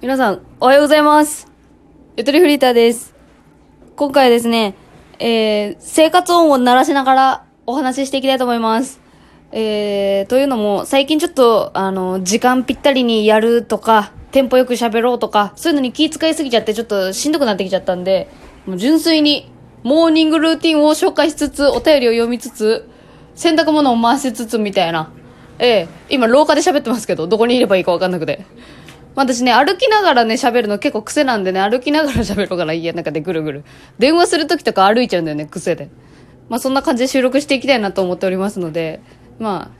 皆さん、おはようございます。ゆとりフリーターです。今回ですね、えー、生活音を鳴らしながらお話ししていきたいと思います。えー、というのも、最近ちょっと、あの、時間ぴったりにやるとか、テンポよく喋ろうとか、そういうのに気遣いすぎちゃって、ちょっとしんどくなってきちゃったんで、もう純粋に、モーニングルーティンを紹介しつつ、お便りを読みつつ、洗濯物を回しつつみたいな。ええ今廊下で喋ってますけど、どこにいればいいかわかんなくて。私ね、歩きながらね、喋るの結構癖なんでね、歩きながら喋るから家の中でぐるぐる。電話するときとか歩いちゃうんだよね、癖で。まあそんな感じで収録していきたいなと思っておりますので、ま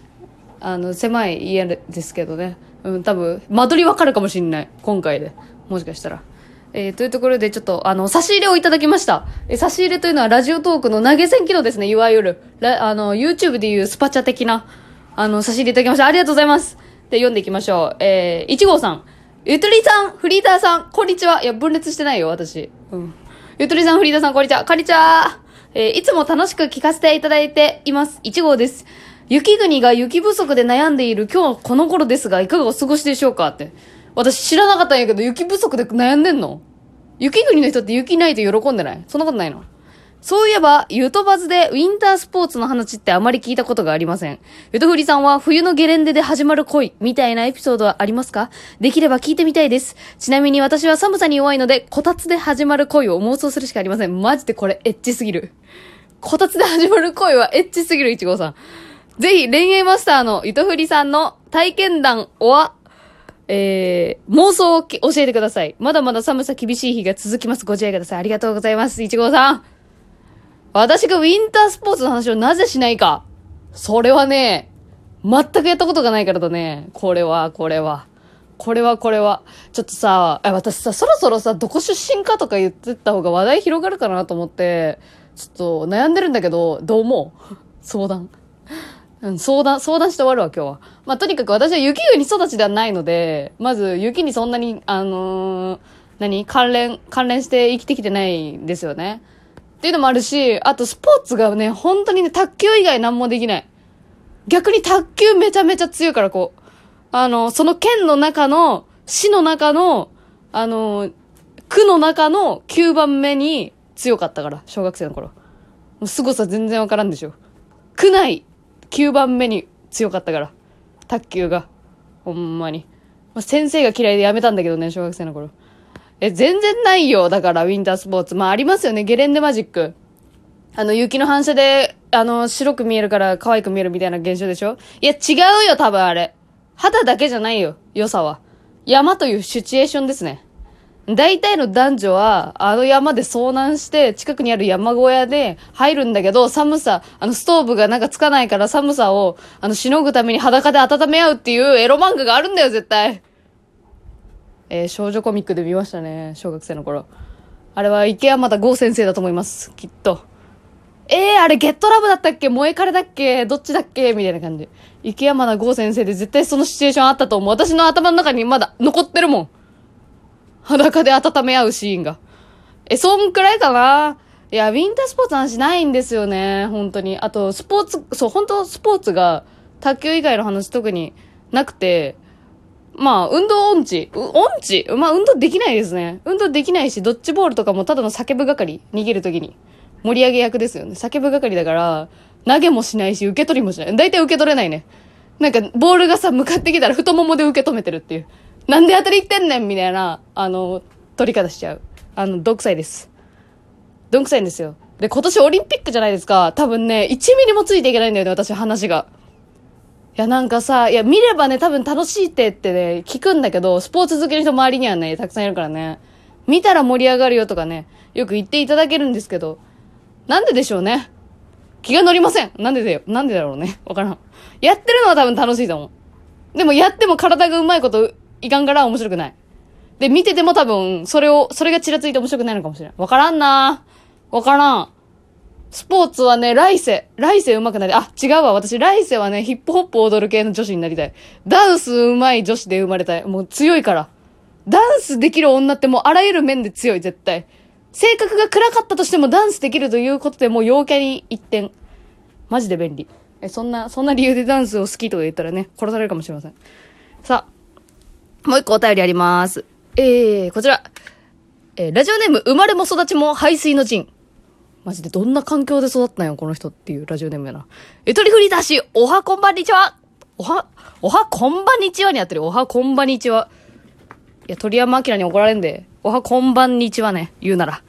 あ、あの、狭い家ですけどね。うん、多分、間取りわかるかもしんない。今回で。もしかしたら。えー、というところでちょっと、あの、差し入れをいただきました。え差し入れというのはラジオトークの投げ銭機能ですね、いわゆる。らあの、YouTube でいうスパチャ的な、あの、差し入れいただきました。ありがとうございます。で、読んでいきましょう。えー、1号さん。ゆとりさん、フリーターさん、こんにちは。いや、分裂してないよ、私。うん。ゆとりさん、フリーターさん、こんにちは。こんにちは。えー、いつも楽しく聞かせていただいています。1号です。雪国が雪不足で悩んでいる今日この頃ですが、いかがお過ごしでしょうかって。私知らなかったんやけど、雪不足で悩んでんの？雪国の人って雪ないと喜んでない？そんなことないの？そういえば、ゆとばずでウィンタースポーツの話ってあまり聞いたことがありません。ゆとふりさんは冬のゲレンデで始まる恋みたいなエピソードはありますか？できれば聞いてみたいです。ちなみに私は寒さに弱いので、こたつで始まる恋を妄想するしかありません。マジでこれエッチすぎる。こたつで始まる恋はエッチすぎる、いちごさん。ぜひ、恋愛マスターのゆとふりさんの体験談は、えー、妄想を教えてください。まだまだ寒さ厳しい日が続きます。ご自愛ください。ありがとうございます。いちごさん。私がウィンタースポーツの話をなぜしないか。それはね、全くやったことがないからだね。これは、これは。これは、これは。ちょっとさ、え、私さ、そろそろさ、どこ出身かとか言ってた方が話題広がるかなと思って、ちょっと悩んでるんだけど、どう思う？相談。うん、相談、相談して終わるわ、今日は。まあ、とにかく私は雪国育ちではないので、まず雪にそんなに、あのー何？関連、関連して生きてきてないんですよね。っていうのもあるし、あとスポーツがね、本当にね、卓球以外何もできない。逆に卓球めちゃめちゃ強いから、こう。あの、その県の中の、市の中の、あの、区の中の9番目に強かったから、小学生の頃。もう凄さ全然わからんでしょ。区内9番目に強かったから。卓球が。ほんまに。まあ先生が嫌いでやめたんだけどね、小学生の頃。え、全然ないよ。だから、ウィンタースポーツ。まあ、ありますよね。ゲレンデマジック。あの、雪の反射で、あの、白く見えるから可愛く見えるみたいな現象でしょ？いや、違うよ、多分あれ。肌だけじゃないよ、良さは。山というシチュエーションですね。大体の男女は、あの山で遭難して、近くにある山小屋で入るんだけど、寒さ、あの、ストーブがなんかつかないから寒さを、あの、しのぐために裸で温め合うっていうエロ漫画があるんだよ、絶対。えー少女コミックで見ましたね、小学生の頃。あれは池山田剛先生だと思います、きっと。えー、あれゲットラブだったっけ？萌え彼だっけ？どっちだっけ？みたいな感じ。池山田剛先生で絶対そのシチュエーションあったと思う。私の頭の中にまだ残ってるもん。裸で温め合うシーンが。え、そんくらいかな？いや、ウィンタースポーツの話ないんですよね、本当に。あと、スポーツ、そう、本当スポーツが、卓球以外の話特になくて、まあ、運動音痴。う音痴？まあ、運動できないですね。運動できないし、ドッジボールとかもただの叫ぶ係。逃げるときに。盛り上げ役ですよね。叫ぶ係だから、投げもしないし、受け取りもしない。大体受け取れないね。なんか、ボールがさ、向かってきたら太ももで受け止めてるっていう。なんで当たりいってんねんみたいな、あの、取り方しちゃう。あの、どんくさいです。どんくさいんですよ。で、今年オリンピックじゃないですか。多分ね、1ミリもついていけないんだよね、私、話が。いや、なんかさ、いや、見ればね、多分楽しいってってね、聞くんだけど、スポーツ好きの人周りにはね、たくさんいるからね。見たら盛り上がるよとかね、よく言っていただけるんですけど、なんででしょうね。気が乗りません。なんでだよ。なんでだろうね。わからん。やってるのは多分楽しいと思う。でもやっても体がうまいこといかんから面白くない。で、見てても多分、それを、それがちらついて面白くないのかもしれない。わからんなわからん。スポーツはね、来世、来世上手くなり、あ、違うわ。私、来世はね、ヒップホップ踊る系の女子になりたい。ダンス上手い女子で生まれたい。もう強いから。ダンスできる女ってもうあらゆる面で強い、絶対。性格が暗かったとしてもダンスできるということでもう陽キャに一点。マジで便利。え、そんな、そんな理由でダンスを好きとか言ったらね、殺されるかもしれません。さあ、もう一個お便りあります。えー、こちら。えー、ラジオネーム、生まれも育ちも排水の陣。マジでどんな環境で育ったんよ、この人っていうラジオネームやな。えとりフリーだし、おはこんばんにちはおは、おはこんばんにちはにやってる。おはこんばんにちは。いや、鳥山明に怒られんで。おはこんばんにちはね、言うなら。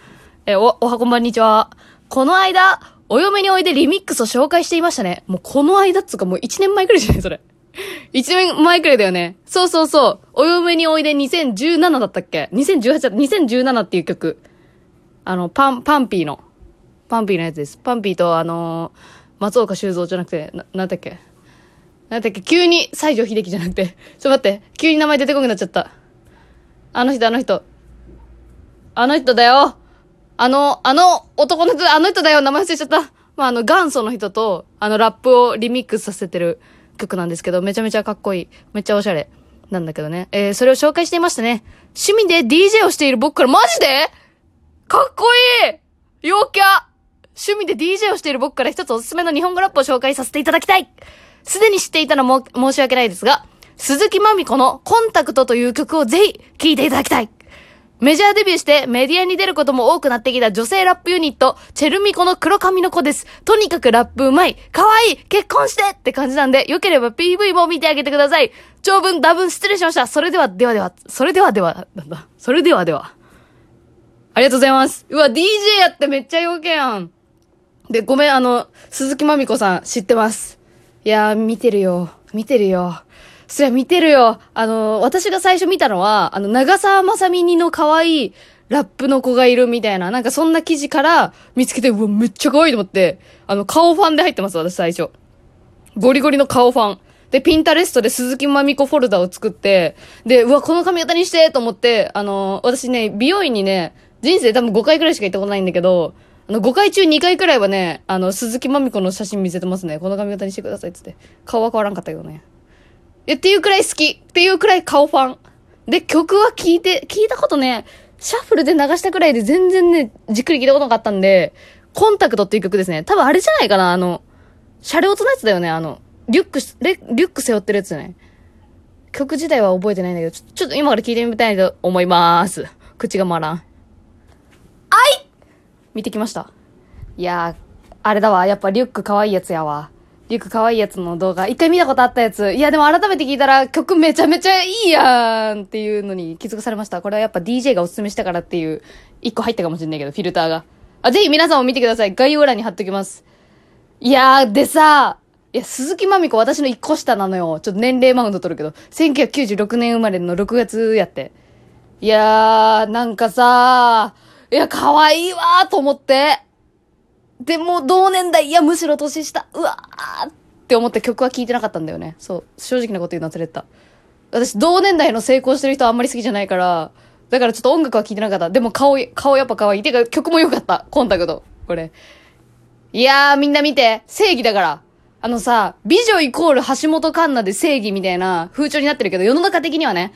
えお、おはこんばんにちは。この間、お嫁においでリミックスを紹介していましたね。もうこの間っつうかもう1年前くらいじゃないそれ。1年前くらいだよね。そうそうそう。お嫁においで2017だったっけ ?2018 だった。2017っていう曲。あの、パン、パンピーの。パンピーのやつです。パンピーとあのー、松岡修造じゃなくて、な、なんだっけ？なんだっけ？急に西城秀樹じゃなくて。ちょっと待って。急に名前出てこなくなっちゃった。あの人、あの人。あの人だよ。あの、あの男の人、あの人だよ。名前忘れちゃった。まあ、あの、元祖の人と、あの、ラップをリミックスさせてる曲なんですけど、めちゃめちゃかっこいい。めっちゃおしゃれ。なんだけどね。えー、それを紹介していましたね。趣味で DJ をしている僕から、マジで？かっこいい陽キャ趣味で DJ をしている僕から一つおすすめの日本語ラップを紹介させていただきたいすでに知っていたのも申し訳ないですが、鈴木まみこのコンタクトという曲をぜひ聴いていただきたいメジャーデビューしてメディアに出ることも多くなってきた女性ラップユニット、チェルミコの黒髪の子です。とにかくラップうまい、可愛いい、結婚してって感じなんで、よければ PV も見てあげてください。長文、多文失礼しました。それでは、ではでは、それではでは、なんだ？それではでは。ありがとうございます。うわ、DJ やってめっちゃ陽気やん。で、ごめん、あの、鈴木まみこさん知ってます。いやー、見てるよ。見てるよ。そりゃ見てるよ。あの、私が最初見たのは、あの、長澤まさみにの可愛いラップの子がいるみたいな、なんかそんな記事から見つけて、うわ、めっちゃ可愛いと思って、あの、顔ファンで入ってます、私最初。ゴリゴリの顔ファン。で、ピンタレストで鈴木まみこフォルダを作って、で、うわ、この髪型にしてと思って、あの、私ね、美容院にね、人生多分5回くらいしか行ったことないんだけど、あの、5回中2回くらいはね、あの、鈴木まみこの写真見せてますね。この髪型にしてくださいってって。顔は変わらんかったけどね。え、っていうくらい好き。っていうくらい顔ファン。で、曲は聴いて、聞いたことね、シャッフルで流したくらいで全然ね、じっくり聞いたことなかったんで、コンタクトっていう曲ですね。多分あれじゃないかな、あの、車両とのやつだよね、あの、リュック、リュック背負ってるやつね。曲自体は覚えてないんだけど、ちょちょっと今から聞いてみたいと思います。口が回らん。あい見てきました。いやー、あれだわ。やっぱリュック可愛いやつやわ。リュック可愛いやつの動画、一回見たことあったやつ。いや、でも改めて聞いたら曲めちゃめちゃいいやんっていうのに気づかされました。これはやっぱ DJ がおすすめしたからっていう、一個入ったかもしれないけど、フィルターが。あ、ぜひ皆さんも見てください。概要欄に貼っときます。いやー、でさ、いや、鈴木まみこ私の一個下なのよ。ちょっと年齢マウント取るけど。1996年生まれの6月やって。いやー、なんかさいや、可愛いわーと思って。でも同年代、いや、むしろ年下、うわーって思って曲は聴いてなかったんだよね。そう。正直なこと言うの忘れてた。私、同年代の成功してる人はあんまり好きじゃないから、だからちょっと音楽は聴いてなかった。でも顔、顔やっぱ可愛い。てか、曲も良かった。コンタクト。これ。いやー、みんな見て。正義だから。あのさ、美女イコール橋本環奈で正義みたいな風潮になってるけど、世の中的にはね、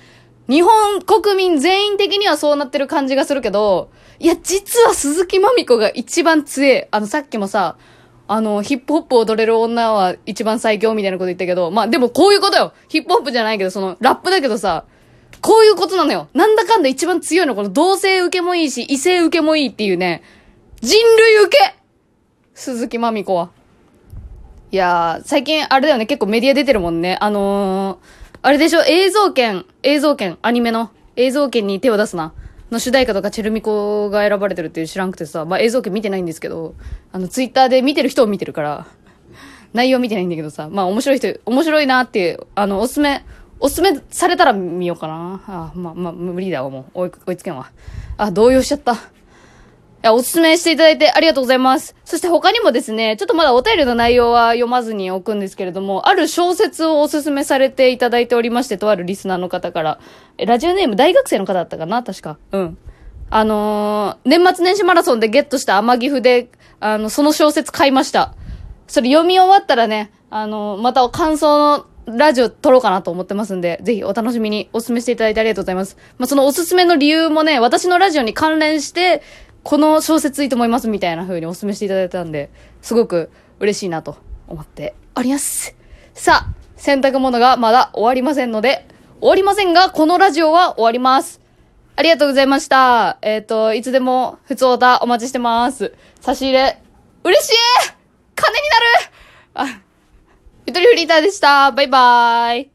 日本国民全員的にはそうなってる感じがするけど、いや、実は鈴木まみこが一番強い。あの、さっきもさ、あの、ヒップホップ踊れる女は一番最強みたいなこと言ったけど、まあでもこういうことよ。ヒップホップじゃないけど、その、ラップだけどさ、こういうことなのよ。なんだかんだ一番強いの。この同性受けもいいし、異性受けもいいっていうね、人類受け鈴木まみこは。いやー、最近あれだよね、結構メディア出てるもんね。あのー、あれでしょ、映像権、映像権、アニメの映像権に手を出すな。の主題歌とかチェルミコが選ばれてるっていう知らんくてさ、まあ、映像権見てないんですけど、あの、ツイッターで見てる人を見てるから、内容見てないんだけどさ、まあ、面白い人、面白いなっていう、あの、おすすめ、おすすめされたら見ようかな。あ、まあ、まあ、無理だわ、もう。追いつけんわ。あ、動揺しちゃった。や、おすすめしていただいてありがとうございます。そして他にもですね、ちょっとまだお便りの内容は読まずに置くんですけれども、ある小説をおすすめされていただいておりまして、とあるリスナーの方から、えラジオネーム大学生の方だったかな？確か。うん。あのー、年末年始マラソンでゲットした天岐阜で、あの、その小説買いました。それ読み終わったらね、あのー、また感想のラジオ撮ろうかなと思ってますんで、ぜひお楽しみにお勧めしていただいてありがとうございます。まあ、そのおすすめの理由もね、私のラジオに関連して、この小説いいと思いますみたいな風にお勧めしていただいたんで、すごく嬉しいなと思っております。さあ、洗濯物がまだ終わりませんので、終わりませんが、このラジオは終わります。ありがとうございました。えっ、と、いつでも、普通だ、お待ちしてます。差し入れ、嬉しい金になるあ、ゆとりフリーターでした。バイバーイ。